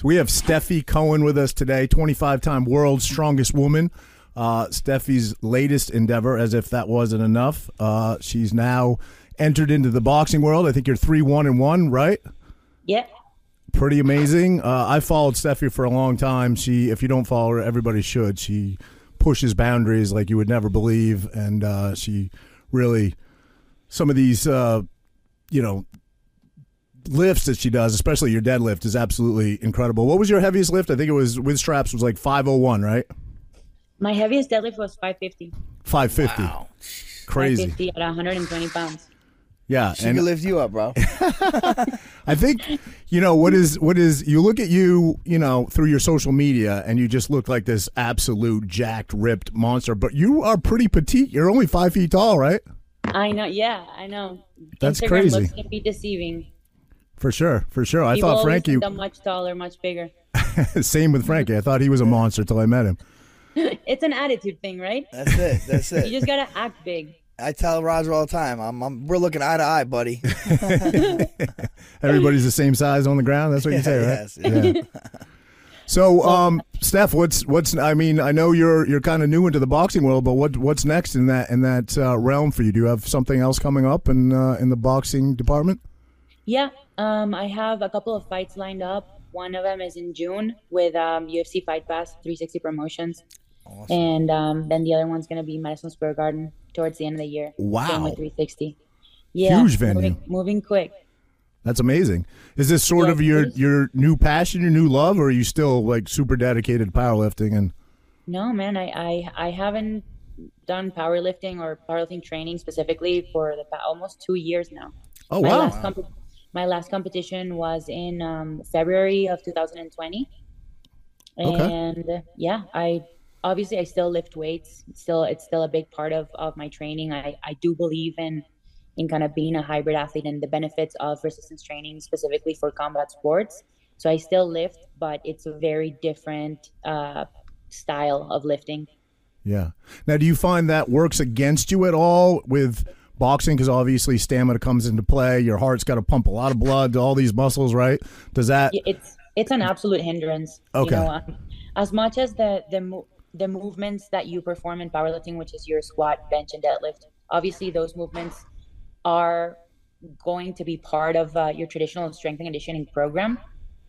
So we have Stefi Cohen with us today, 25 time world's strongest woman. Uh, Stefi's latest endeavor, as if that wasn't enough, uh, she's now entered into the boxing world. I think you're 3 1 and 1, right? Yeah. Pretty amazing. Uh, I followed Stefi for a long time. She, if you don't follow her, everybody should. She pushes boundaries like you would never believe, and uh, she really, some of these, uh, you know, lifts that she does, especially your deadlift, is absolutely incredible. What was your heaviest lift? I think it was with straps was like 501, right? My heaviest deadlift was 550. 550. Wow. Crazy. 550 at 120 pounds. Yeah, She and can lift you up, bro. I think you know what is what is you look at you, you know, through your social media and you just look like this absolute jacked, ripped monster, but you are pretty petite. You're only 5 feet tall, right? I know. Yeah, I know. That's Instagram crazy. Looks can be deceiving. For sure, for sure. I People thought Frankie think I'm much taller, much bigger. same with Frankie. I thought he was a monster till I met him. it's an attitude thing, right? That's it. That's it. You just gotta act big. I tell Roger all the time, I'm, I'm we're looking eye to eye, buddy. Everybody's the same size on the ground. That's what you say, right? Yes, yeah. So, um, Steph, what's what's? I mean, I know you're you're kind of new into the boxing world, but what what's next in that in that uh, realm for you? Do you have something else coming up in uh, in the boxing department? Yeah. Um, I have a couple of fights lined up. One of them is in June with um, UFC Fight Pass 360 Promotions. And um, then the other one's going to be Madison Square Garden towards the end of the year. Wow. Same with 360. Yeah. Huge venue. Moving, moving quick. That's amazing. Is this sort Yeah, of your your new passion, your new love, or are you still like super dedicated to powerlifting? And No, man, I, I, I haven't done powerlifting or powerlifting training specifically for the almost two years now. oh my wow, last comp- my last competition was in um, February of 2020, Okay. and yeah, I obviously I still lift weights. It's still, it's still a big part of, of my training. I, I do believe in in kind of being a hybrid athlete and the benefits of resistance training specifically for combat sports. So I still lift, but it's a very different uh, style of lifting. yeah. Now, do you find that works against you at all with boxing? Because obviously stamina comes into play. Your heart's got to pump a lot of blood to all these muscles, right? Does that? It's it's an absolute hindrance. Okay. You know, um, as much as the the mo- the movements that you perform in powerlifting, which is your squat, bench, and deadlift, obviously those movements are going to be part of uh, your traditional strength and conditioning program,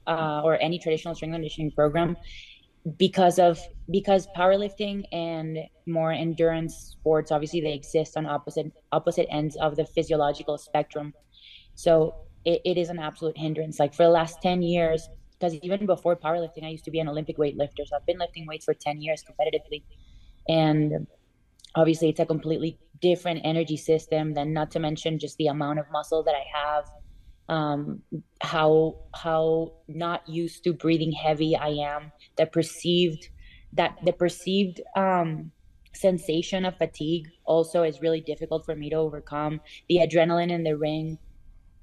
uh, or any traditional strength and conditioning program, because of because powerlifting and more endurance sports, obviously they exist on opposite opposite ends of the physiological spectrum. So it, it is an absolute hindrance. Like for the last 10 years, because even before powerlifting, I used to be an Olympic weightlifter. So I've been lifting weights for 10 years competitively. And obviously, it's a completely different energy system, then not to mention just the amount of muscle that I have. Um, how how not used to breathing heavy I am, the perceived that the perceived um, sensation of fatigue also is really difficult for me to overcome. The adrenaline in the ring,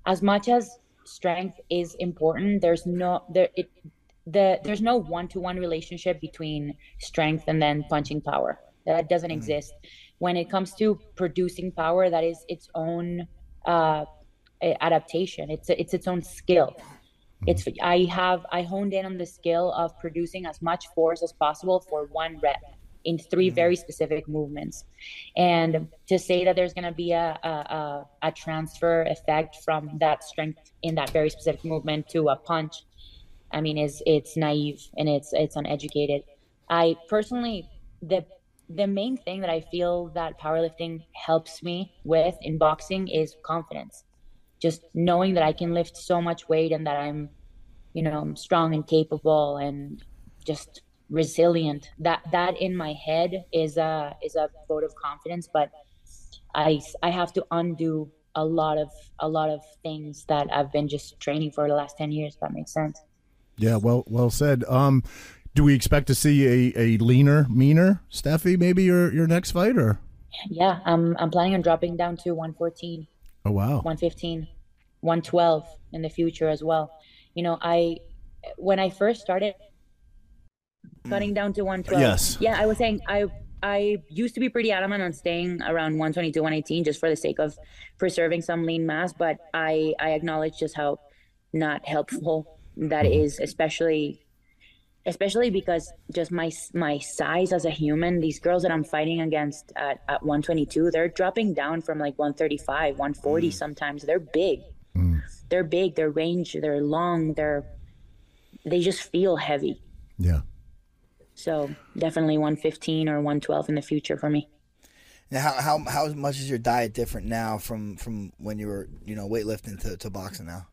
as much as strength is important, there's no there it the there's no one to one relationship between strength and then punching power. That doesn't exist. When it comes to producing power, that is its own uh, adaptation. It's it's its own skill. Mm-hmm. It's I have I honed in on the skill of producing as much force as possible for one rep in three mm-hmm. very specific movements, and to say that there's going to be a, a a a transfer effect from that strength in that very specific movement to a punch, I mean, is it's naive and it's it's uneducated. I personally the the main thing that I feel that powerlifting helps me with in boxing is confidence just knowing that I can lift so much weight and that I'm, you know, strong and capable and just resilient. That that in my head is a is a vote of confidence, but I I have to undo a lot of a lot of things that I've been just training for the last ten years. That makes sense. Yeah, well well said. Um, do we expect to see a, a leaner, meaner Stefi? Maybe your your next fight, or yeah, I'm I'm planning on dropping down to 114. Oh wow, 115, 112 in the future as well. You know, I when I first started cutting down to 112. Yes. Yeah, I was saying I I used to be pretty adamant on staying around 122, 118 just for the sake of preserving some lean mass, but I I acknowledge just how not helpful that Mm-hmm. is, especially especially because just my my size as a human these girls that i'm fighting against at, at 122 they're dropping down from like 135 140 mm. sometimes. They're big. Mm. They're big they're range they're long they're they just feel heavy. Yeah. so definitely 115 or 112 in the future for me. Now, how how how much is your diet different now from from when you were you know weightlifting to, to boxing now?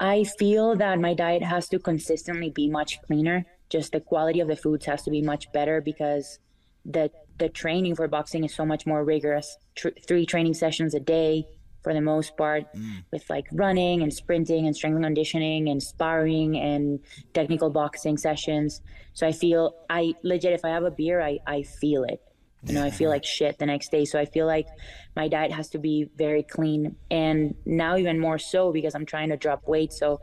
I feel that my diet has to consistently be much cleaner. Just the quality of the foods has to be much better because the the training for boxing is so much more rigorous. Tr- three training sessions a day for the most part, mm. with like running and sprinting and strength and conditioning and sparring and technical boxing sessions. So I feel I legit if I have a beer, I I feel it. You know, I feel like shit the next day. So I feel like my diet has to be very clean. And now, even more so, because I'm trying to drop weight. So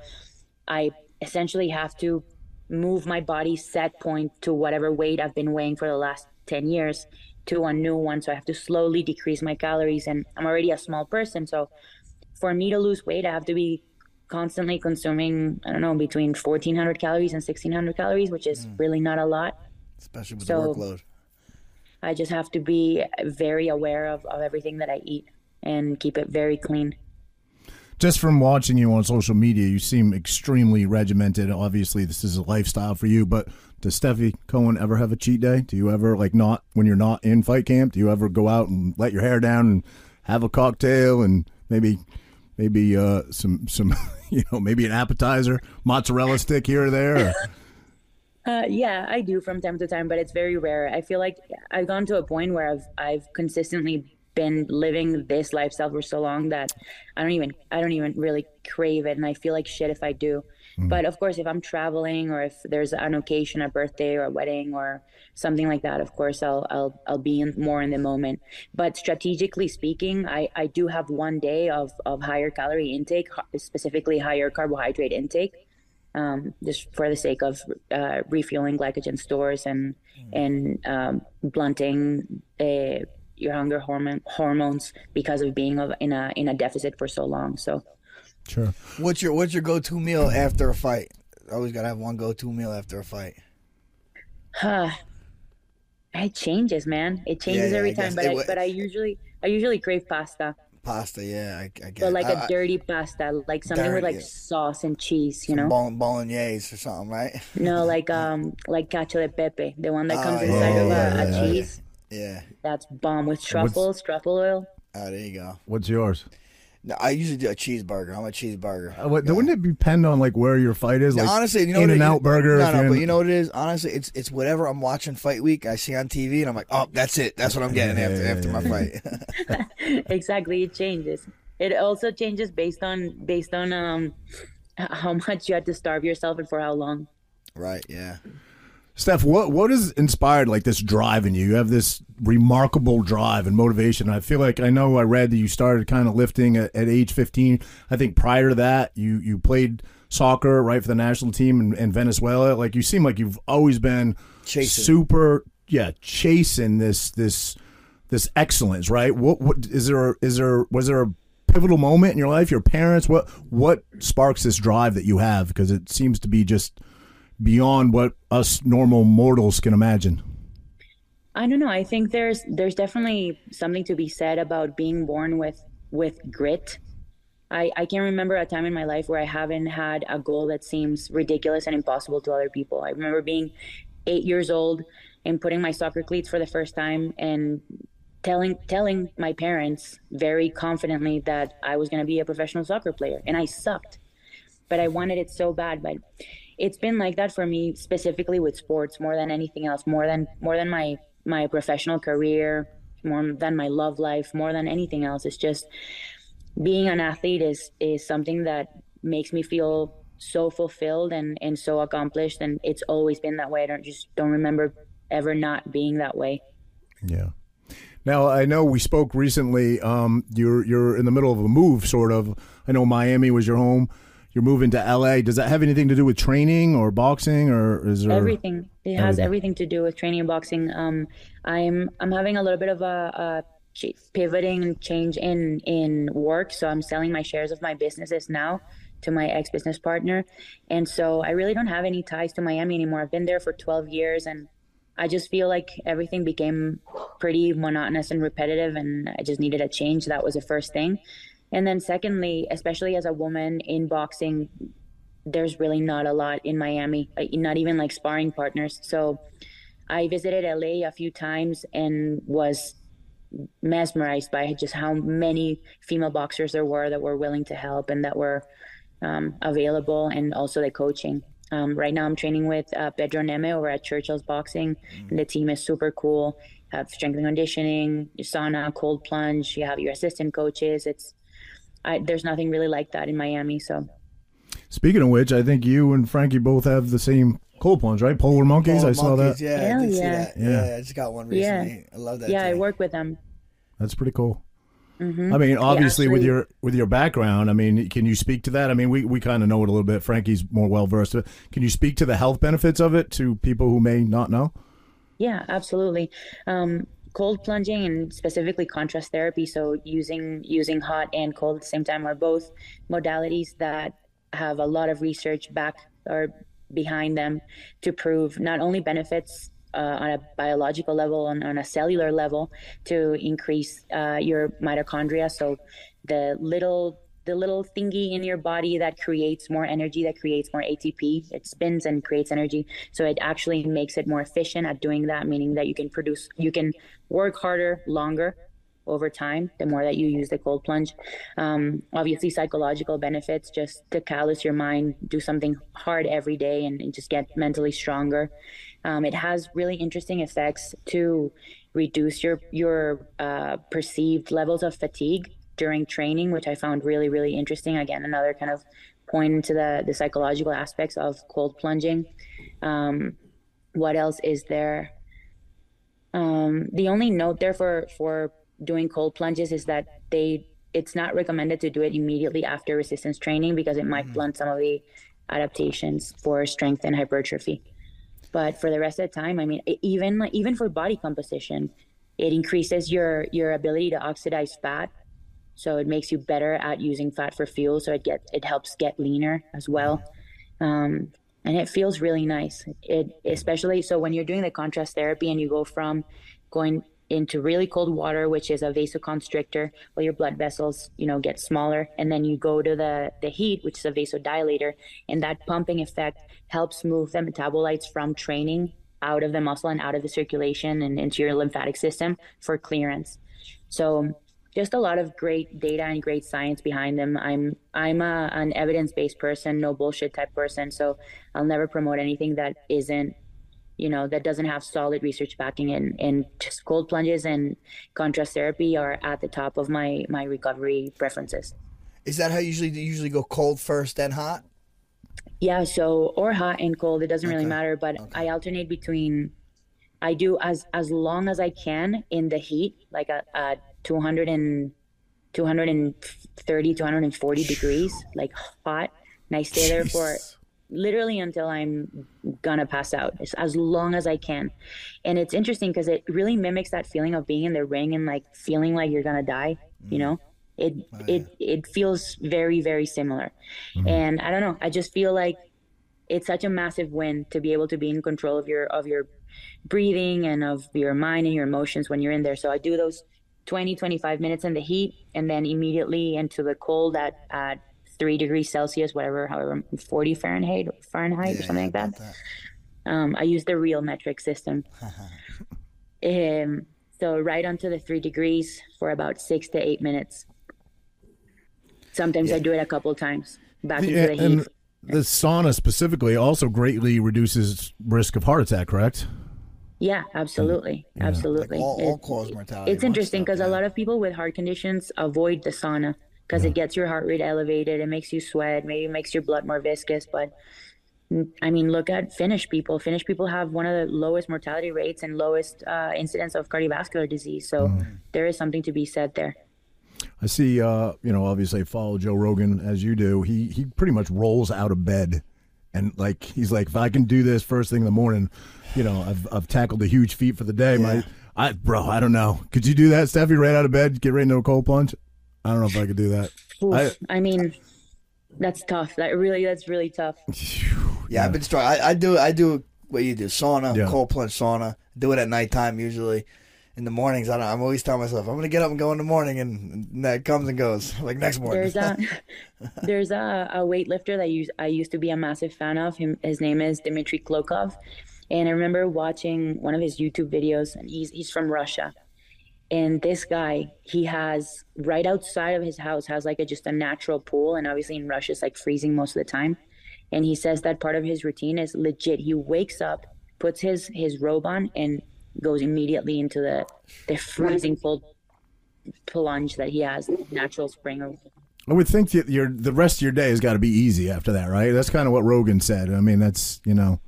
I essentially have to move my body set point to whatever weight I've been weighing for the last 10 years to a new one. So I have to slowly decrease my calories. And I'm already a small person. So for me to lose weight, I have to be constantly consuming, I don't know, between 1400 calories and 1600 calories, which is mm. really not a lot. Especially with So- the workload. I just have to be very aware of, of everything that I eat and keep it very clean. Just from watching you on social media, you seem extremely regimented. Obviously, this is a lifestyle for you, but does Stefi Cohen ever have a cheat day? Do you ever, like, not when you're not in fight camp, do you ever go out and let your hair down and have a cocktail and maybe, maybe, uh, some, some, you know, maybe an appetizer, mozzarella stick here or there? Or, Uh, yeah, I do from time to time, but it's very rare. I feel like I've gone to a point where I've I've consistently been living this lifestyle for so long that I don't even I don't even really crave it, and I feel like shit if I do. But of course, if I'm traveling or if there's an occasion, a birthday or a wedding or something like that, of course I'll I'll I'll be in, more in the moment. But strategically speaking, I I do have one day of of higher calorie intake, specifically higher carbohydrate intake um, just for the sake of uh, refueling glycogen stores and and um, blunting uh, your hunger hormone hormones because of being of, in a in a deficit for so long. So sure. What's your what's your go to meal after a fight? Always gotta have one go to meal after a fight. uh, it changes, man. It changes yeah, every I time. guess But it I, but I usually I usually crave pasta, Pasta, yeah, I, I get. but like a a dirty pasta, like something with like yeah. sauce and cheese. You know. bolognese or something, right? No, like um, like cacio de pepe, the one that comes Oh, inside yeah, of a, yeah, a yeah, cheese. yeah. That's bomb with truffles, truffle oil. Oh, there you go. What's yours? No, I usually do a cheeseburger. I'm a cheeseburger. Uh, what, Wouldn't it depend on, like, where your fight is? Now, Like, honestly, you know In what and Out Burger. No, no, you're but in- you know what it is? Honestly, it's it's whatever I'm watching fight week. I see on TV, and I'm like, oh, that's it. That's what I'm getting after Yeah, after yeah, my fight. exactly it changes it also changes based on based on um how much you had to starve yourself and for how long right? Yeah. Steph, what what has inspired like this drive in you? You have this remarkable drive and motivation. I feel like I know I read that you started kind of lifting at, at age 15. I think prior to that, you you played soccer right for the national team in, in Venezuela. Like you seem like you've always been Chasing. super, yeah, chasing this this this excellence, right? What what is there? Is there was there a pivotal moment in your life? Your parents? What what sparks this drive that you have? Because it seems to be just beyond what us normal mortals can imagine. i don't know i think there's there's definitely something to be said about being born with with grit I, I can't remember a time in my life where I haven't had a goal that seems ridiculous and impossible to other people. I remember being eight years old and putting my soccer cleats for the first time and telling telling my parents very confidently that I was going to be a professional soccer player and I sucked but I wanted it so bad but it's been like that for me specifically with sports more than anything else, more than more than my my professional career, more than my love life, more than anything else. It's just being an athlete is is something that makes me feel so fulfilled and and so accomplished and it's always been that way. I don't just don't remember ever not being that way. Yeah. Now I know we spoke recently. Um, you're you're in the middle of a move, sort of. I know Miami was your home. You're moving to LA. Does that have anything to do with training or boxing, or is there everything? It has everything, everything to do with training and boxing. Um, I'm I'm having a little bit of a, a pivoting and change in in work, so I'm selling my shares of my businesses now to my ex business partner, and so I really don't have any ties to Miami anymore. I've been there for 12 years, and I just feel like everything became pretty monotonous and repetitive, and I just needed a change. That was the first thing. And then, secondly, especially as a woman in boxing, there's really not a lot in Miami, uh, not even like sparring partners. So I visited LA a few times and was mesmerized by just how many female boxers there were that were willing to help and that were um, available, and also the coaching. Um, right now, I'm training with uh, Pedro Neme over at Churchill's Boxing, mm. and the team is super cool. Have strength and conditioning, sauna, cold plunge. You have your assistant coaches. It's I, there's nothing really like that in Miami. So, speaking of which, I think you and Frankie both have the same cold plunge, right? Polar monkeys. Polar I saw monkeys, that. Yeah, Hell I did yeah. see that. Yeah. yeah. I just got one recently. Yeah. I love that. Yeah, I work with them. That's pretty cool. Mm-hmm. I mean, obviously, yeah, with your with your background, I mean, can you speak to that? I mean, we, we kind of know it a little bit. Frankie's more well versed. Can you speak to the health benefits of it to people who may not know? Yeah, absolutely. Um, cold plunging and specifically contrast therapy, so using using hot and cold at the same time, are both modalities that have a lot of research back or behind them to prove not only benefits uh, on a biological level, on, on a cellular level, to increase uh, your mitochondria. So the little the little thingy in your body that creates more energy, that creates more ATP. It spins and creates energy. So it actually makes it more efficient at doing that, meaning that you can produce, you can work harder, longer over time, the more that you use the cold plunge. Um, obviously, psychological benefits just to callous your mind, do something hard every day, and, and just get mentally stronger. Um, it has really interesting effects to reduce your your uh, perceived levels of fatigue during training, which I found really really interesting. Again, another kind of point into the the psychological aspects of cold plunging. Um, what else is there? Um, the only note there for for doing cold plunges is that they it's not recommended to do it immediately after resistance training because it might mm-hmm. blunt some of the adaptations for strength and hypertrophy. But for the rest of the time, I mean, even even for body composition, it increases your your ability to oxidize fat. So it makes you better at using fat for fuel. So it get it helps get leaner as well, um, and it feels really nice. It especially so when you're doing the contrast therapy and you go from going into really cold water, which is a vasoconstrictor, while your blood vessels, you know, get smaller, and then you go to the the heat, which is a vasodilator, and that pumping effect helps move the metabolites from training out of the muscle and out of the circulation and into your lymphatic system for clearance. So just a lot of great data and great science behind them. I'm I'm a, an evidence based person, no bullshit type person. So I'll never promote anything that isn't you know that doesn't have solid research backing and and just cold plunges and contrast therapy are at the top of my my recovery preferences is that how you usually you usually go cold first then hot yeah so or hot and cold it doesn't okay. really matter but okay. i alternate between i do as as long as i can in the heat like a, a 200 and 230 240 degrees like hot and i stay there for literally until I'm gonna pass out, as long as I can. And it's interesting because it really mimics that feeling of being in the ring and like feeling like you're gonna die. You know, it oh, yeah. it it feels very very similar. Mm-hmm. And I don't know, I just feel like it's such a massive win to be able to be in control of your of your breathing and of your mind and your emotions when you're in there. So I do those 20 25 minutes in the heat and then immediately into the cold at at three degrees Celsius, whatever, however, 40 Fahrenheit, Fahrenheit yeah, or something like that. that. Um, I use the real metric system. um, so right onto the three degrees for about six to eight minutes. Sometimes yeah. I do it a couple times back into the heat. the sauna specifically also greatly reduces risk of heart attack. Correct? Yeah, absolutely, absolutely. Like all, all It- cause mortality. it's interesting because yeah. a lot of people with heart conditions avoid the sauna because it gets your heart rate elevated. It makes you sweat. Maybe makes your blood more viscous. But mm, I mean, look at Finnish people. Finnish people have one of the lowest mortality rates and lowest uh, incidence of cardiovascular disease. So there is something to be said there. I see. Uh, you know, obviously, I follow Joe Rogan as you do. He he pretty much rolls out of bed, and like he's like, if I can do this first thing in the morning, you know, I've I've tackled a huge feat for the day. My, I bro, I don't know. Could you do that, Stefi? Right out of bed, get right into a cold plunge. I don't know if I could do that. Oof, I- I, mean, that's tough. That really, that's really tough. Yeah, I've been strong. I, I do. I do what you do: sauna, Yeah. cold plunge sauna. Do it at nighttime usually. In the mornings, I don't, I'm always telling myself I'm going to get up and go in the morning, and, and that comes and goes like next morning. There's a there's a, a weightlifter that use, I used to be a massive fan of. Him his name is Dmitry Klokov, and I remember watching one of his YouTube videos. And he's he's from Russia, and this guy he has right outside of his house has like a just a natural pool, and obviously in Russia it's like freezing most of the time. And he says that part of his routine is legit. He wakes up, puts his his robe on, and goes immediately into the the freezing cold plunge that he has, natural spring of I would think that your the rest of your day has got to be easy after that, right? That's kind of what Rogan said. I mean, that's you know,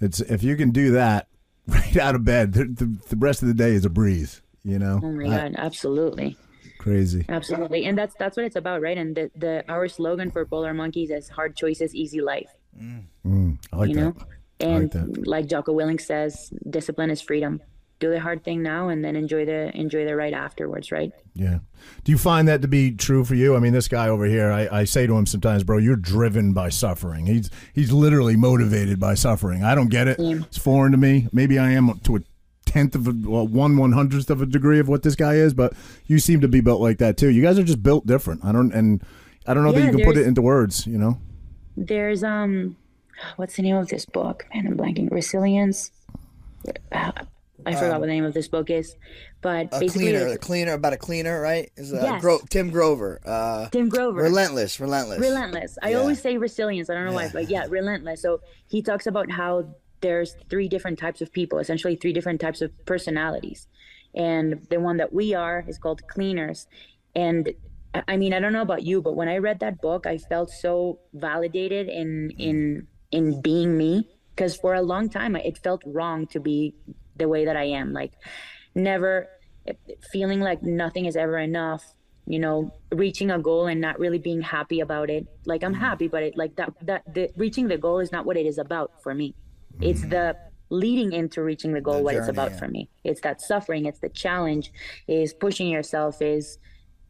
it's if you can do that right out of bed, the, the, the rest of the day is a breeze. You know, Oh my I- god, absolutely. crazy. Absolutely. And that's that's what it's about, right? And the, the our slogan for Polar Monkeys is hard choices, easy life. Mm. Mm, I like You that. know? And that. like Jocko Willink says, discipline is freedom. Do the hard thing now and then enjoy the enjoy the ride afterwards, right? Yeah. Do you find that to be true for you? I mean, this guy over here, I, I say to him sometimes, bro, you're driven by suffering. He's he's literally motivated by suffering. I don't get it. It's foreign to me. Maybe I am to a tenth of a well, one one hundredth of a degree of what this guy is, but you seem to be built like that too. You guys are just built different. I don't and I don't know that you can put it into words. You know. There's um what's the name of this book? Man, I'm blanking. Resilience. Uh, I forgot what the name of this book is. But a basically cleaner, a cleaner about a cleaner, right? Is uh, Yes. Gro- Tim Grover. Uh, Tim Grover. relentless, relentless. relentless i Yeah. always say resilience i don't know why but yeah relentless so he talks about how there's three different types of people essentially three different types of personalities and the one that we are is called cleaners and I- i mean i don't know about you but when i read that book i felt so validated in in in being me because for a long time it felt wrong to be the way that i am like never eh, feeling like nothing is ever enough you know reaching a goal and not really being happy about it. Like i'm mm-hmm. happy but it like that that the reaching the goal is not what it is about for me. It's mm-hmm. the leading into reaching the goal The what it's about yeah. for me. It's that suffering it's the challenge is pushing yourself is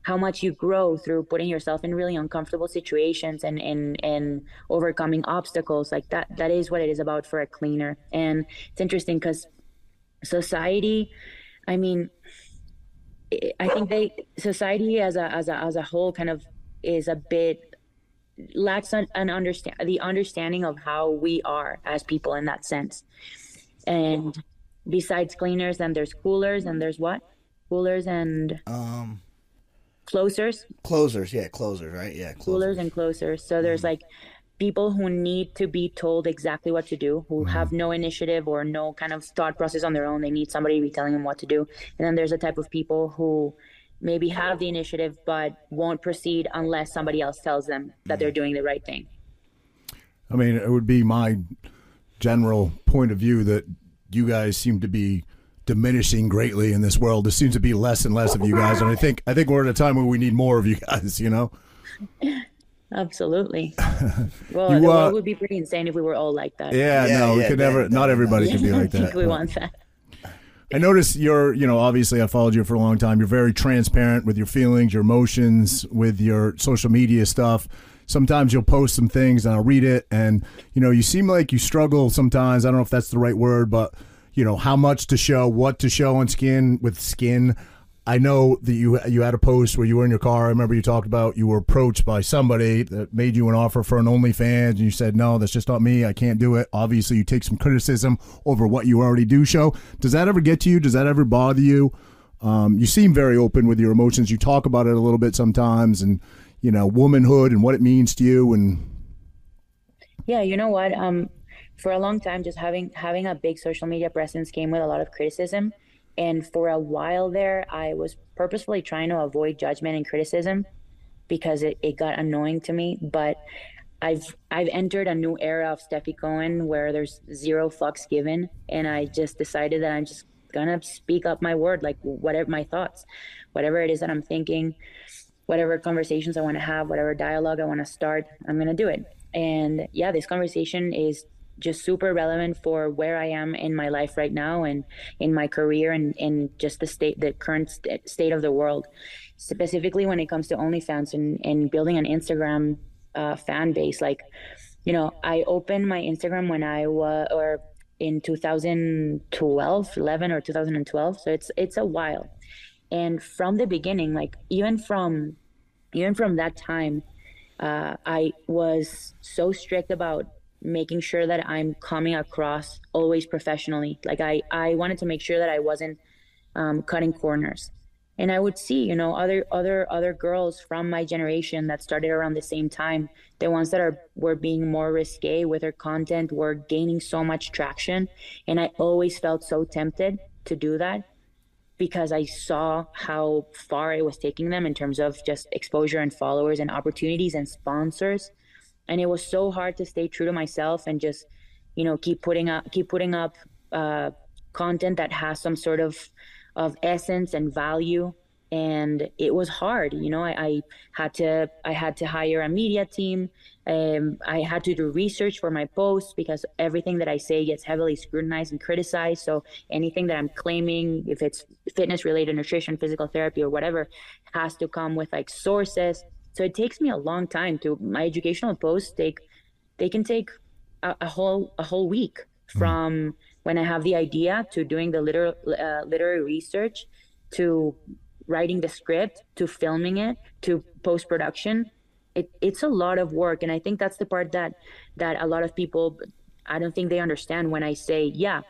how much you grow through putting yourself in really uncomfortable situations and and and overcoming obstacles like that that is what it is about for a cleaner and it's interesting because society i mean I- think they society as a as a as a whole kind of is a bit lacks an, an understand the understanding of how we are as people in that sense. And besides cleaners, then there's coolers and there's what? Coolers and Um, closers, closers, yeah, closers, right? Yeah, coolers closers. and closers. So there's mm-hmm. like people who need to be told exactly what to do, who mm-hmm. have no initiative or no kind of thought process on their own. They need somebody to be telling them what to do. And then there's a type of people who maybe have the initiative but won't proceed unless somebody else tells them that they're mm-hmm. doing the right thing. I mean, it would be my general point of view that you guys seem to be diminishing greatly in this world. There seems to be less and less of you guys, and I think I think we're at a time where we need more of you guys. You know. Absolutely. Well, You, the uh, world would be pretty insane if we were all like that. Yeah, Yeah, no, we could that- never. that- Not everybody can be I like think that. we but- want that. I notice you're, you know, obviously I followed you for a long time. You're very transparent with your feelings, your emotions, with your social media stuff. Sometimes you'll post some things and I'll read it, and you know, you seem like you struggle sometimes. I don't know if that's the right word, but you know, how much to show, what to show on skin with skin. I know that you you had a post where you were in your car. I remember you talked about you were approached by somebody that made you an offer for an OnlyFans, and you said, "No, that's just not me. I can't do it." Obviously, you take some criticism over what you already do show. Does that ever get to you? Does that ever bother you? Um, you seem very open with your emotions. You talk about it a little bit sometimes, and you know, womanhood and what it means to you. And Yeah, you know what? Um, for a long time, just having having a big social media presence came with a lot of criticism, and for a while there, I was purposefully trying to avoid judgment and criticism because it, it got annoying to me. But I've I've entered a new era of Stefi Cohen where there's zero fucks given, and I just decided that I'm just gonna speak up my word, like whatever my thoughts, whatever it is that I'm thinking, whatever conversations I want to have, whatever dialogue I want to start, I'm gonna do it. And yeah, this conversation is just super relevant for where I am in my life right now and in my career and in just the state, the current st- state of the world, specifically when it comes to OnlyFans and, and building an Instagram uh, fan base. Like, you know, I opened my Instagram when I was, or in 2012, 11 or 2012. So it's, it's a while. And from the beginning, like even from, even from that time, uh, I was so strict about making sure that I'm coming across always professionally. Like I, I wanted to make sure that I wasn't um, cutting corners. And I would see, you know, other other other girls from my generation that started around the same time, the ones that are were being more risque with their content, were gaining so much traction, and I always felt so tempted to do that because I saw how far it was taking them in terms of just exposure and followers and opportunities and sponsors and it was so hard to stay true to myself and just you know keep putting up keep putting up uh, content that has some sort of of essence and value. And it was hard you know I, I, had to i had to hire a media team. Um, i had to do research for my posts because everything that i say gets heavily scrutinized and criticized. So anything that i'm claiming if it's fitness related nutrition physical therapy or whatever has to come with like sources so it takes me a long time to my educational posts take they can take a, a whole a whole week mm-hmm. from mm. when I have the idea to doing the literal, uh, literary research to writing the script to filming it to post production. It, it's a lot of work, and I think that's the part that that a lot of people I don't think they understand when I say yeah,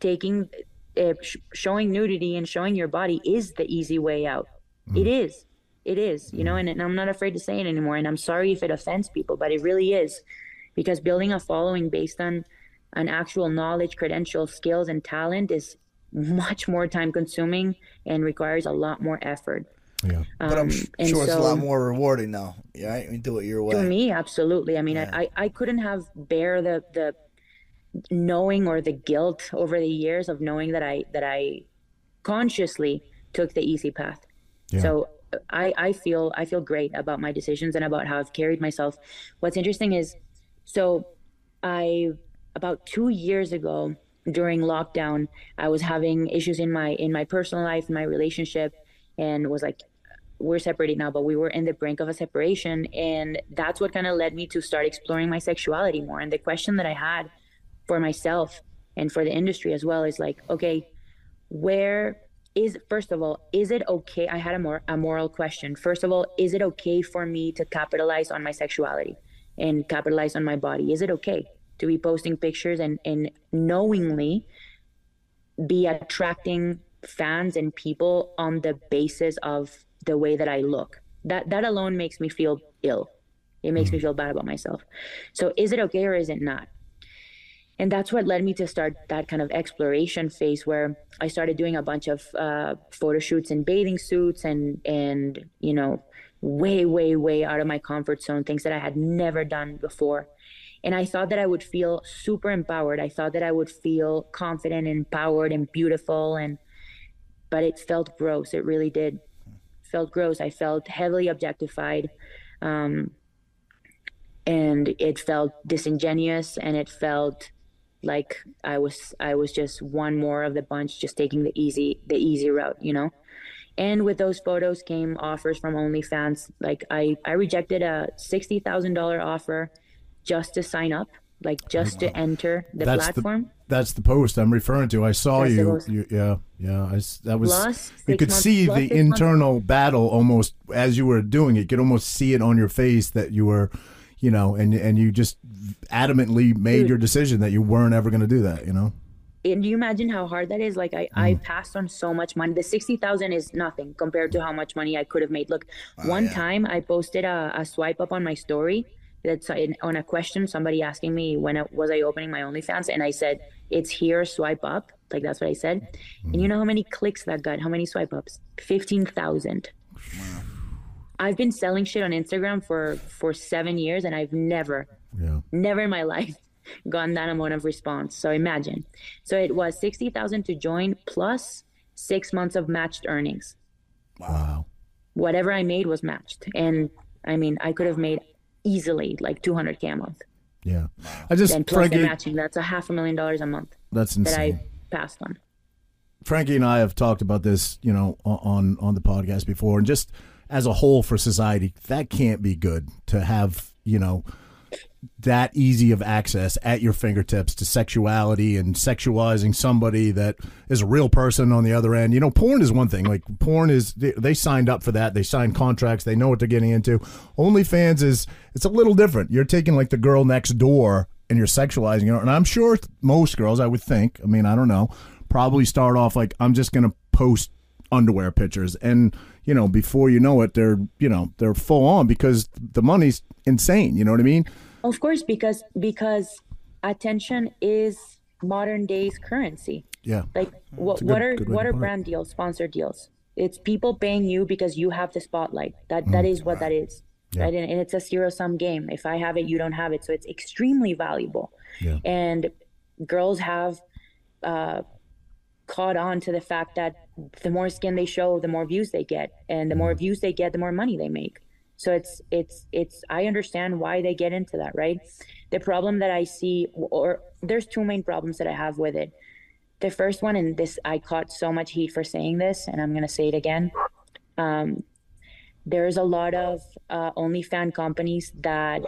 taking uh, sh- showing nudity and showing your body is the easy way out. Mm. It is it is, you know, mm-hmm. and, and I'm not afraid to say it anymore. And I'm sorry if it offends people, but it really is because building a following based on an actual knowledge, credentials, skills, and talent is much more time consuming and requires a lot more effort. Yeah. Um, but I'm sure it's so, a lot more rewarding now. Yeah, you do it your way. To me, absolutely. I mean, yeah. I, I couldn't have bear the the knowing or the guilt over the years of knowing that I that I consciously took the easy path. Yeah. So I, I feel I feel great about my decisions and about how I've carried myself. What's interesting is, so I about two years ago during lockdown, I was having issues in my in my personal life, my relationship, and was like, we're separated now, but we were in the brink of a separation, and that's what kind of led me to start exploring my sexuality more. And the question that I had for myself and for the industry as well is like, okay, where is first of all is it okay i had a more a moral question. First of all is it okay for me to capitalize on my sexuality and capitalize on my body? Is it okay to be posting pictures and and knowingly be attracting fans and people on the basis of the way that i look? That that alone makes me feel ill. It makes me mm. feel bad about myself. So is it okay or is it not and that's what led me to start that kind of exploration phase where I started doing a bunch of uh, photo shoots in bathing suits and and you know way way way out of my comfort zone things that I had never done before. And I thought that I would feel super empowered. I thought that I would feel confident and empowered and beautiful and but it felt gross. It really did. It felt gross. I felt heavily objectified um, and it felt disingenuous and it felt like I was I was just one more of the bunch just taking the easy the easy route, you know. And with those photos came offers from OnlyFans. Like I I rejected a sixty thousand dollar offer just to sign up, like just to enter the that's platform. The, that's the post I'm referring to. I saw you, you, Yeah, yeah. I, that was. Plus, you could months, see the internal months. battle almost as you were doing it. You could almost see it on your face that you were you know, and and you just adamantly made Dude. your decision that you weren't ever going to do that, you know. And do you imagine how hard that is? Like I, mm. I passed on so much money. The sixty thousand is nothing compared to how much money I could have made. Look, oh, one yeah. time I posted a, a swipe up on my story. That's on a question somebody asking me when I, was I opening my OnlyFans, and I said it's here. Swipe up, like that's what I said. Mm. And you know how many clicks that got? How many swipe ups? Fifteen thousand. Wow. I've been selling shit on Instagram for for seven years, and I've never, yeah. never in my life gotten that amount of response. So imagine. So it was sixty thousand to join plus six months of matched earnings. Wow. Whatever I made was matched, and I mean, I could have made easily like 200k a month. Yeah, I just and plus Frankie, the matching. That's a half a million dollars a month. That's insane. That I passed on. Frankie and I have talked about this, you know, on on the podcast before, and just as a whole for society, that can't be good to have, you know, that easy of access at your fingertips to sexuality and sexualizing somebody that is a real person on the other end. You know, porn is one thing. Like porn is they signed up for that. They signed contracts. They know what they're getting into. OnlyFans is it's a little different. You're taking like the girl next door and you're sexualizing her. And I'm sure most girls, I would think, I mean, I don't know, probably start off like I'm just going to post underwear pictures and you know before you know it they're you know they're full on because the money's insane you know what i mean of course, because because attention is modern day's currency. Yeah. Like what good, what are what are brand deals, sponsor deals? It's people paying you because you have the spotlight. That mm. that is what that is. Yeah. Right. And, and it's a zero sum game. If I have it, you don't have it. So it's extremely valuable. Yeah. And girls have uh, caught on to the fact that the more skin they show, the more views they get. And the more mm. views they get, the more money they make. So it's it's it's I understand why they get into that, right? The problem that I see or there's two main problems that I have with it. The first one and this I caught so much heat for saying this and I'm going to say it again. Um, there's a lot of uh, OnlyFans companies that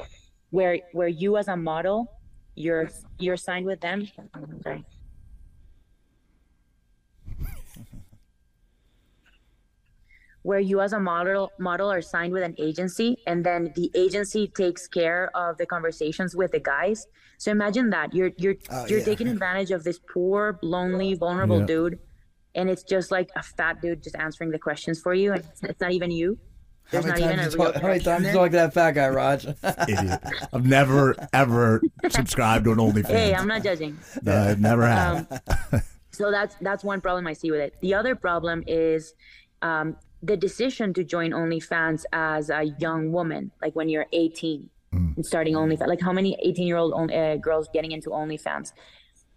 where where you as a model you're you're signed with them. Sorry. Where you as a model model are signed with an agency and then the agency takes care of the conversations with the guys so imagine that you're you're oh, you're yeah. taking advantage of this poor lonely vulnerable yeah. dude and it's just like a fat dude just answering the questions for you and it's not even you there's how many not times even a talk, how many times you talk to that fat guy, Raj? Idiot. I've never ever subscribed to an OnlyFans. Hey, I'm not judging. No, I never have. Um, so that's that's one problem I see with it. The other problem is um, the decision to join OnlyFans as a young woman, like when you're 18 mm. and starting OnlyFans, like how many 18 year old uh, girls getting into OnlyFans,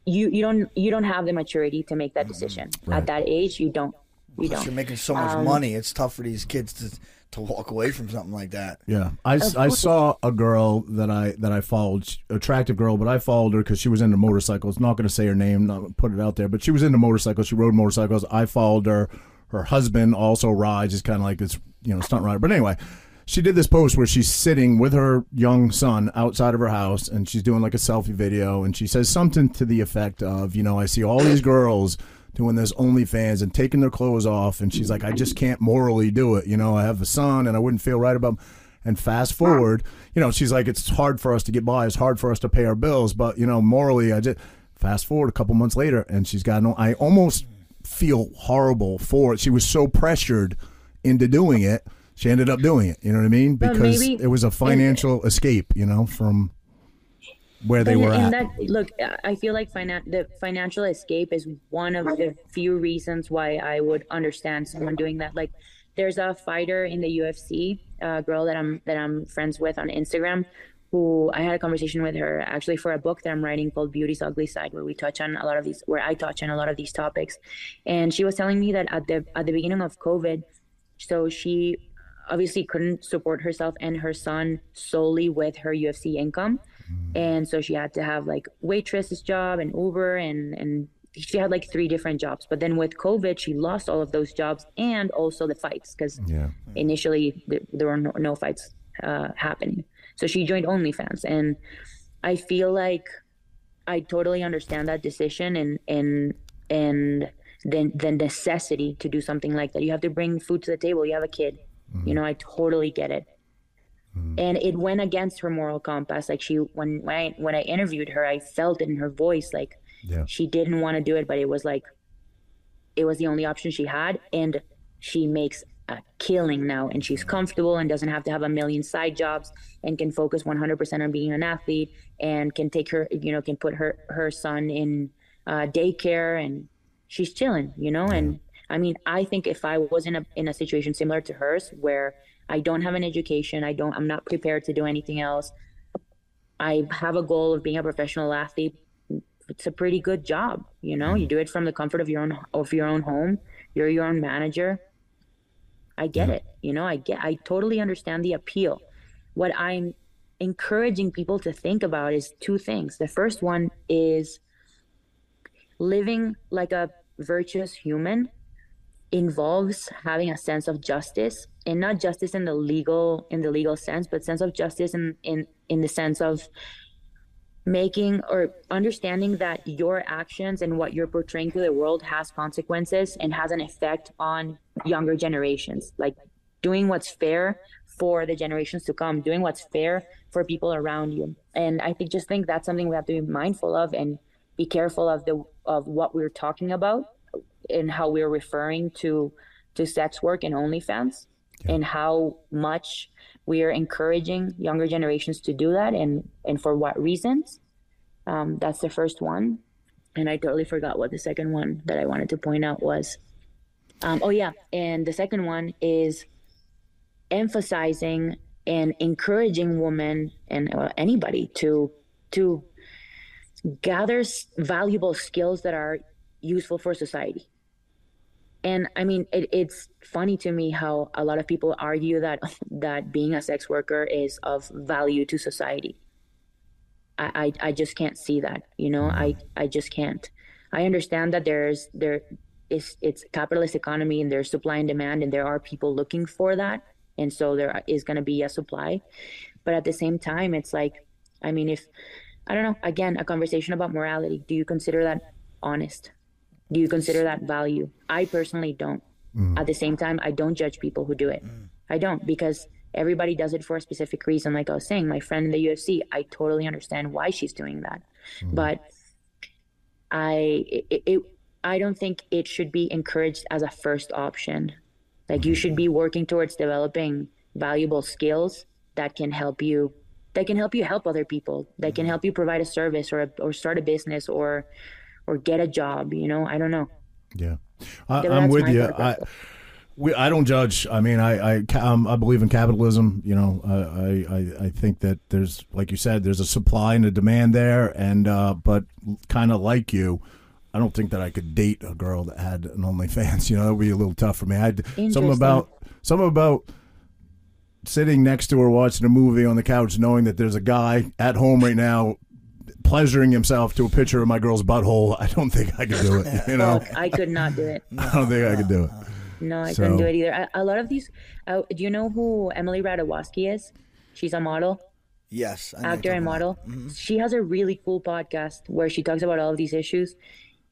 you you don't you don't have the maturity to make that decision right. at that age. You don't. You Plus, don't. You're making so much um, money. It's tough for these kids to to walk away from something like that. Yeah, I, I saw a girl that I that I followed, attractive girl, but I followed her because she was into motorcycles. Not going to say her name, not put it out there, but she was into motorcycles. She rode motorcycles. I followed her her husband also rides. Is kind of like this, you know, stunt rider. But anyway, she did this post where she's sitting with her young son outside of her house and she's doing like a selfie video and she says something to the effect of, you know, I see all these girls doing this OnlyFans and taking their clothes off and she's like, I just can't morally do it. You know, I have a son and I wouldn't feel right about. And fast forward, you know, she's like, it's hard for us to get by. It's hard for us to pay our bills, but you know, morally, I just fast forward a couple months later and she's got no. I almost feel horrible for it. She was so pressured into doing it. She ended up doing it. You know what I mean? Because maybe, it was a financial escape. You know from where they and, were and at. That, look, I feel like finan- the financial escape is one of the few reasons why I would understand someone doing that. Like, there's a fighter in the UFC, a girl that I'm that I'm friends with on Instagram, who I had a conversation with her actually for a book that I'm writing called Beauty's Ugly Side, where we touch on a lot of these, where I touch on a lot of these topics. And she was telling me that at the at the beginning of COVID, so she obviously couldn't support herself and her son solely with her UFC income, mm. and so she had to have like waitress's job and Uber and and she had like three different jobs. But then with COVID, she lost all of those jobs and also the fights because yeah. initially there were no, no fights uh, happening. So she joined OnlyFans, and I feel like I totally understand that decision and and and the the necessity to do something like that. You have to bring food to the table. You have a kid. Mm-hmm. You know, I totally get it. Mm-hmm. And it went against her moral compass. Like she, when when I, when I interviewed her, I felt it in her voice. Like yeah. she didn't want to do it, but it was like it was the only option she had, and she makes killing now and she's comfortable and doesn't have to have a million side jobs and can focus 100% on being an athlete and can take her you know can put her her son in uh, daycare and she's chilling you know? And i mean i think if i was in a in a situation similar to hers where i don't have an education i don't i'm not prepared to do anything else i have a goal of being a professional athlete it's a pretty good job you know? You do it from the comfort of your own of your own home. You're your own manager I get it. You know, I get I totally understand the appeal. What I'm encouraging people to think about is two things. The first one is living like a virtuous human involves having a sense of justice and not justice in the legal in the legal sense but sense of justice in in in the sense of making or understanding that your actions and what you're portraying to the world has consequences and has an effect on younger generations. Like doing what's fair for the generations to come doing what's fair for people around you. And i think just think that's something we have to be mindful of and be careful of the of what we're talking about and how we're referring to to sex work and onlyfans and how much we are encouraging younger generations to do that and and for what reasons? Um, that's the first one. And i totally forgot what the second one that i wanted to point out was. Um, oh yeah. And the second one is emphasizing and encouraging women and uh, anybody to to gather valuable skills that are useful for society and i mean it, it's funny to me how a lot of people argue that that being a sex worker is of value to society. I i, I just can't see that you know? I mm-hmm. i just can't. I understand that there's there is it's capitalist economy and there's supply and demand and there are people looking for that. And so there is going to be a supply. But at the same time it's like i mean if i don't know again a conversation about morality. Do you consider that honest do you consider that value? I personally don't. Mm. At the same time i don't judge people who do it. Mm. I don't because everybody does it for a specific reason like i was saying my friend in the ufc i totally understand why she's doing that. Mm. But i it, it i don't think it should be encouraged as a first option. Like you mm-hmm. should be working towards developing valuable skills that can help you that can help you help other people that can help you provide a service or a, or start a business or or get a job you know i don't know Yeah, I, i'm with you. I, we, I don't judge. I mean, I I, um, I believe in capitalism. You know, I, I I- think that there's, like you said, there's a supply and a demand there, and uh, but kind of like you. I don't think that I could date a girl that had an OnlyFans. You know, that would be a little tough for me. I something about something about sitting next to her watching a movie on the couch, knowing that there's a guy at home right now pleasuring himself to a picture of my girl's butthole. I don't think I could do it. You know, i could not do it I don't think I could do it. no i So- couldn't do it either a, a lot of these uh, do you know who Emily Ratajkowski is she's a model Yes. I actor and model. Mm-hmm. She has a really cool podcast where she talks about all of these issues.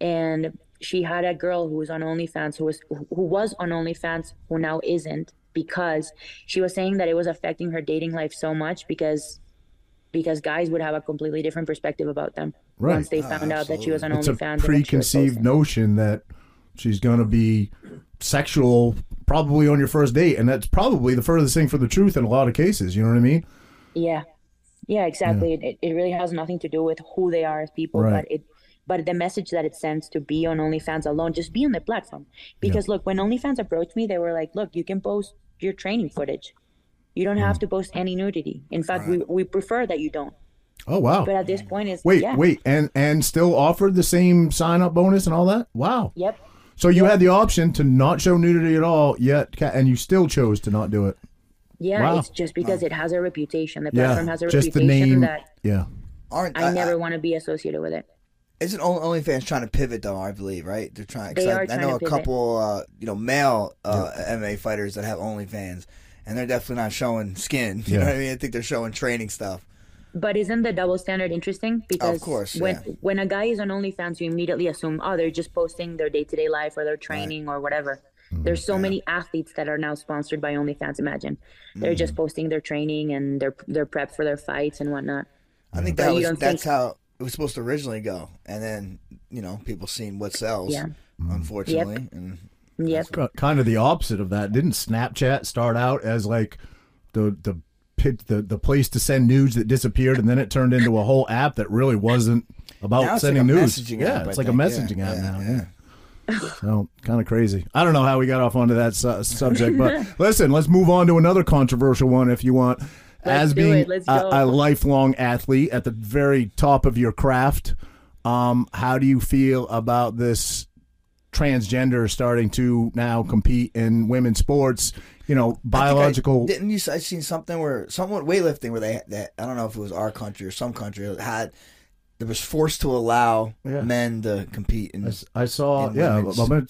And she had a girl who was on OnlyFans who was who was on OnlyFans who now isn't because she was saying that it was affecting her dating life so much because because guys would have a completely different perspective about them Right. once they ah, found out that she was on it's a OnlyFans. and what she was preconceived posting. notion that she's going to be sexual probably on your first date and that's probably the furthest thing for the truth in a lot of cases you know what i mean Yeah, yeah, exactly. It, it really has nothing to do with who they are as people, Right. but it, but the message that it sends to be on OnlyFans alone, just be on the platform. Because look, when OnlyFans approached me, they were like, "Look, you can post your training footage. You don't Mm. have to post any nudity. In fact, we we prefer that you don't." oh wow But at this point, it's wait yeah, wait and and still offered the same sign up bonus and all that wow Yep. so you had the option to not show nudity at all yet and you still chose to not do it Yeah, Wow. it's just because it has a reputation. The yeah platform has a just the reputation name that yeah Aren't I never want to be associated with it. Isn't Only- OnlyFans trying to pivot though? I believe right. They're trying. 'cause They I, are I trying know to a pivot. couple, uh, you know, male uh, MMA fighters that have OnlyFans, and they're definitely not showing skin. You know what I mean? I think they're showing training stuff. But isn't the double standard interesting? Because of course, when yeah. when a guy is on OnlyFans, you immediately assume, oh, they're just posting their day to day life or their training or whatever. Mm-hmm. There's so many athletes that are now sponsored by OnlyFans. Imagine they're just Mm-hmm. posting their training and their their prep for their fights and whatnot. I think that was that's think- how it was supposed to originally go, and then you know people seen what sells. Yeah. Unfortunately, and Yep. Ki- kind of the opposite of that. Didn't Snapchat start out as like the the pit the the place to send nudes that disappeared, and then it turned into a whole app that really wasn't about sending like a news. messaging yeah, app, it's I like a messaging Yeah, app yeah, now. yeah. Yeah. So kind of crazy. I don't know how we got off onto that su- subject, but listen, let's move on to another controversial one if you want. As being a, a lifelong athlete at the very top of your craft, um, how do you feel about this transgender starting to now compete in women's sports? You know, I I- biological. didn't you? I seen something where someone weightlifting where they that I don't know if it was our country or some country had that was forced to allow Yeah. men to compete in. I saw, in yeah,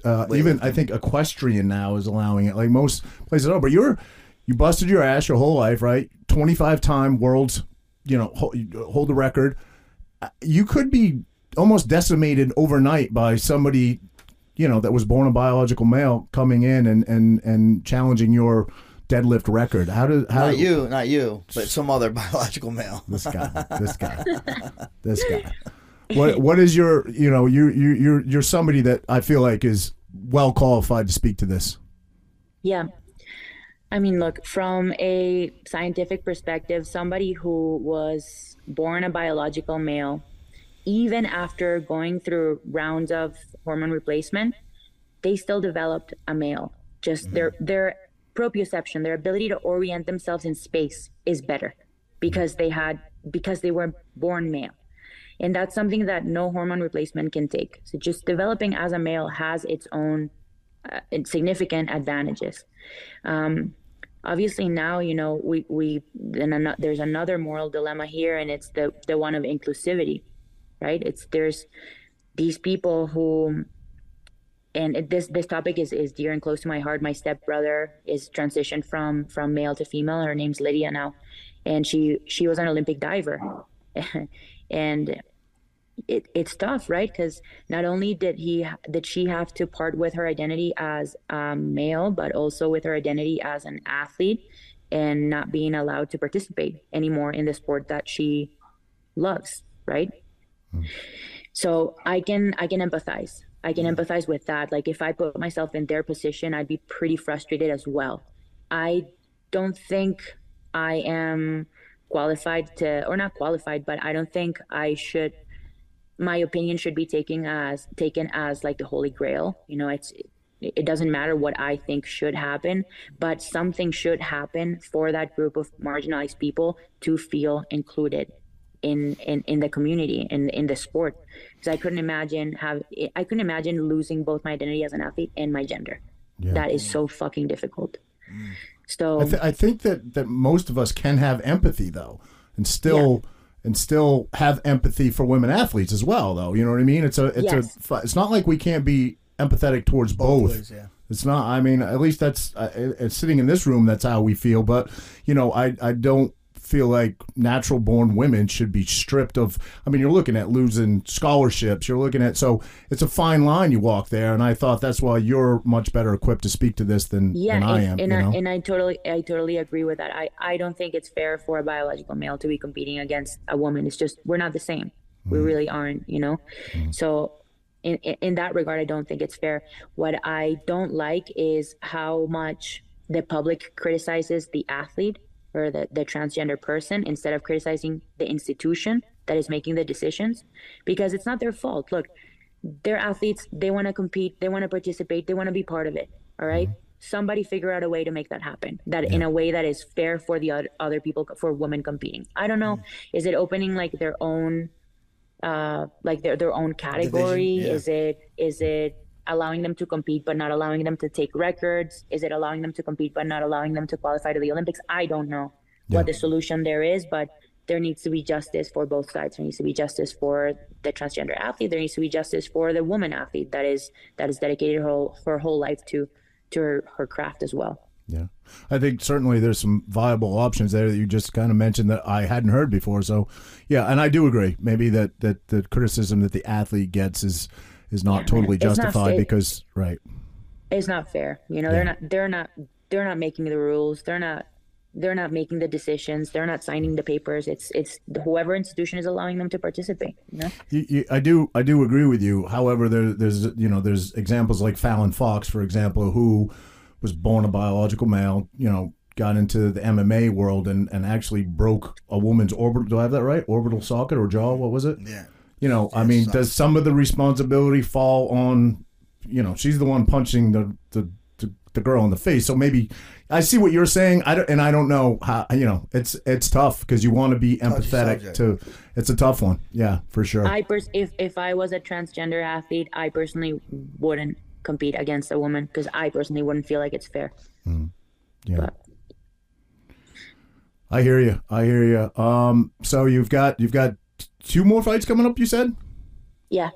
uh, even I think equestrian now is allowing it. Like most places, oh, but you're you busted your ass your whole life, right? Twenty five time world's, you know, hold, hold the record. Uh, You could be almost decimated overnight by somebody, you know, that was born a biological male coming in and and and challenging your deadlift record. How does how not you, not you, but some other biological male. this guy, this guy, this guy. What what is your you know you you you're you're somebody that I feel like is well qualified to speak to this. Yeah. I mean, look, from a scientific perspective, somebody who was born a biological male, even after going through rounds of hormone replacement, they still developed a male. Just their their proprioception, their ability to orient themselves in space is better because they had because they were born male. And that's something that no hormone replacement can take. So just developing as a male has its own uh, significant advantages. Um, obviously now you know we we then ano- there's another moral dilemma here and it's the the one of inclusivity right? It's there's these people who and this this topic is is dear and close to my heart. My stepbrother is transitioned from from male to female. Her name's lydia now. And she she was an olympic diver. And it, it's tough, right? Because not only did he did she have to part with her identity as a male, but also with her identity as an athlete, and not being allowed to participate anymore in the sport that she loves, right? So I can I can empathize. I can mm. empathize with that. Like if I put myself in their position, I'd be pretty frustrated as well. I don't think I am qualified to or not qualified, but I don't think I should my opinion should be taken as taken as like the holy grail you know it's it doesn't matter what i think should happen but something should happen for that group of marginalized people to feel included in in, in the community in in the sport because i couldn't imagine have i couldn't imagine losing both my identity as an athlete and my gender that is so fucking difficult so I, th- I think that that most of us can have empathy though, and still and still have empathy for women athletes as well. Though you know what I mean? It's a it's Yes. a it's not like we can't be empathetic towards both. ways, yeah. It's not. I mean, at least that's uh, uh, sitting in this room. That's how we feel. But you know, I I don't feel like natural born women should be stripped of. I mean, you're looking at losing scholarships. You're looking at so it's a fine line you walk there. And I thought that's why you're much better equipped to speak to this than, yeah than I and, am. and, you I, know? and I totally i totally agree with that i i don't think it's fair for a biological male to be competing against a woman it's just we're not the same we mm-hmm. really aren't you know mm-hmm. so in, in in that regard i don't think it's fair what i don't like is how much the public criticizes the athlete or the, the transgender person instead of criticizing the institution that is making the decisions because it's not their fault. Look they're athletes. They want to compete. They want to participate. They want to be part of it all right? somebody figure out a way to make that happen that in a way that is fair for the other, other people for women competing. I don't know. Is it opening like their own uh like their their own category? yeah. is it is it allowing them to compete but not allowing them to take records? Is it allowing them to compete but not allowing them to qualify to the olympics? I don't know what the solution there is but there needs to be justice for both sides. There needs to be justice for the transgender athlete. There needs to be justice for the woman athlete that is that is dedicated her whole, her whole life to to her, her craft as well. Yeah, I think certainly there's some viable options there that you just kind of mentioned that I hadn't heard before. So, yeah, and I do agree. Maybe that that the criticism that the athlete gets is is not totally It's not justified fair. because right. it's not fair you know they're not they're not they're not making the rules they're not they're not making the decisions. They're not signing the papers. It's it's whoever institution is allowing them to participate. You know? You, you, I do I do agree with you. However, there, there's you know there's examples like Fallon Fox, for example, who was born a biological male. You know, got into the MMA world and, and actually broke a woman's orbital. Do I have that right? Orbital socket or jaw? What was it? Yeah. You know, I mean, does some of the responsibility fall on? You know, she's the one punching the the, the, the girl in the face. So maybe I see what you're saying. I don't, and I don't know how. You know, it's it's tough because you want to be empathetic subject. to. It's a tough one. Yeah, for sure. I pers- if if I was a transgender athlete, I personally wouldn't compete against a woman because I personally wouldn't feel like it's fair. yeah. But I hear you. I hear you. Um, so you've got you've got two more fights coming up. You said. yeah,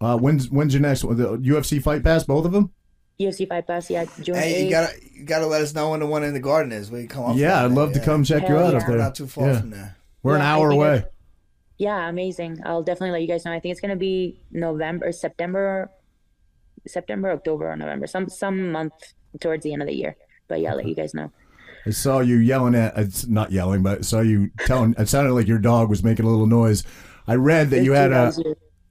Uh, when's when's your next one? The UFC Fight Pass, both of them. UFC Fight Pass. Yeah, June Hey, you 8th. gotta you gotta let us know when the one in the garden is. We come up. Yeah, I'd there. love to Yeah. come check you out yeah. up there. We're not too far Yeah. from there. We're an Yeah, I hour away. Yeah, amazing. I'll definitely let you guys know. I think it's gonna be November, September, September, October, or November, some some month towards the end of the year. But yeah, I'll let you guys know. I saw you yelling at. It's not yelling, but I saw you telling. It sounded like your dog was making a little noise. I read that you had a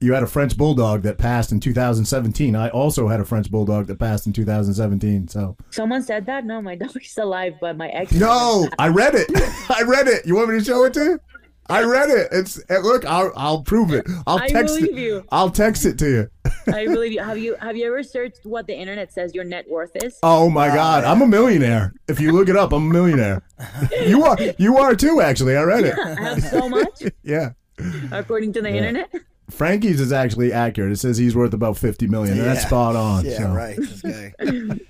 you had a French bulldog that passed in 2017. I also had a French bulldog that passed in 2017. So Someone said that. No, my dog is alive, but my ex. no, I read it. I read it. You want me to show it to you? I read it. It's eh, look. I'll I'll prove it. I'll I text believe it. you. I'll text it to you. I believe you. Have you have you ever searched what the internet says your net worth is? Oh my God, I'm a millionaire. If you look it up, I'm a millionaire. you are. You are too. Actually, I read it. I have so much, Yeah. according to the internet. Frankie's is actually accurate. It says he's worth about 50 million. and That's spot on. Yeah, so. right. This.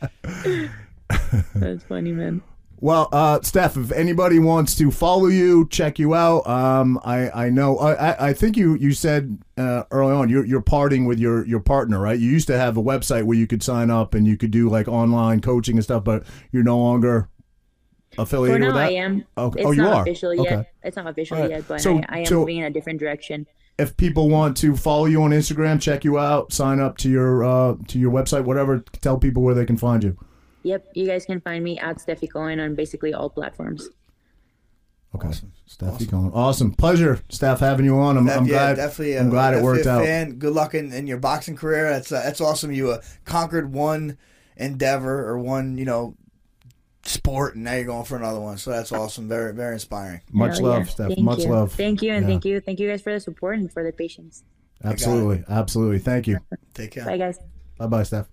That's funny, man. Well, uh, Steph, if anybody wants to follow you, check you out, um, I, I know, I, I- think you, you said uh, early on you're, you're parting with your, your partner, right? You used to have a website where you could sign up and you could do like online coaching and stuff, but you're no longer For affiliated now, with that. I am. Okay. It's Oh, you not are? official Okay. yet. It's not official right. yet, but So- I, I am so- moving in a different direction. If people want to follow you on Instagram, check you out, sign up to your uh, to your website, whatever, tell people where they can find you. Yep, you guys can find me at Stefi Cohen on basically all platforms. Okay, Steph, you going? Awesome, pleasure, Steph, having you on. I'm, I'm yeah, glad. definitely. I'm uh, glad it definitely worked a out. Fan. Good luck in, in your boxing career. That's uh, that's awesome. You uh, conquered one endeavor or one you know sport, and now you're going for another one. So that's awesome. Very very inspiring. Much Hell love, yeah. Steph. Thank Much you. love. Thank you, and Yeah. thank you, thank you guys for the support and for the patience. Absolutely, absolutely. Thank you. Take care. Bye, guys. Bye, bye, Steph.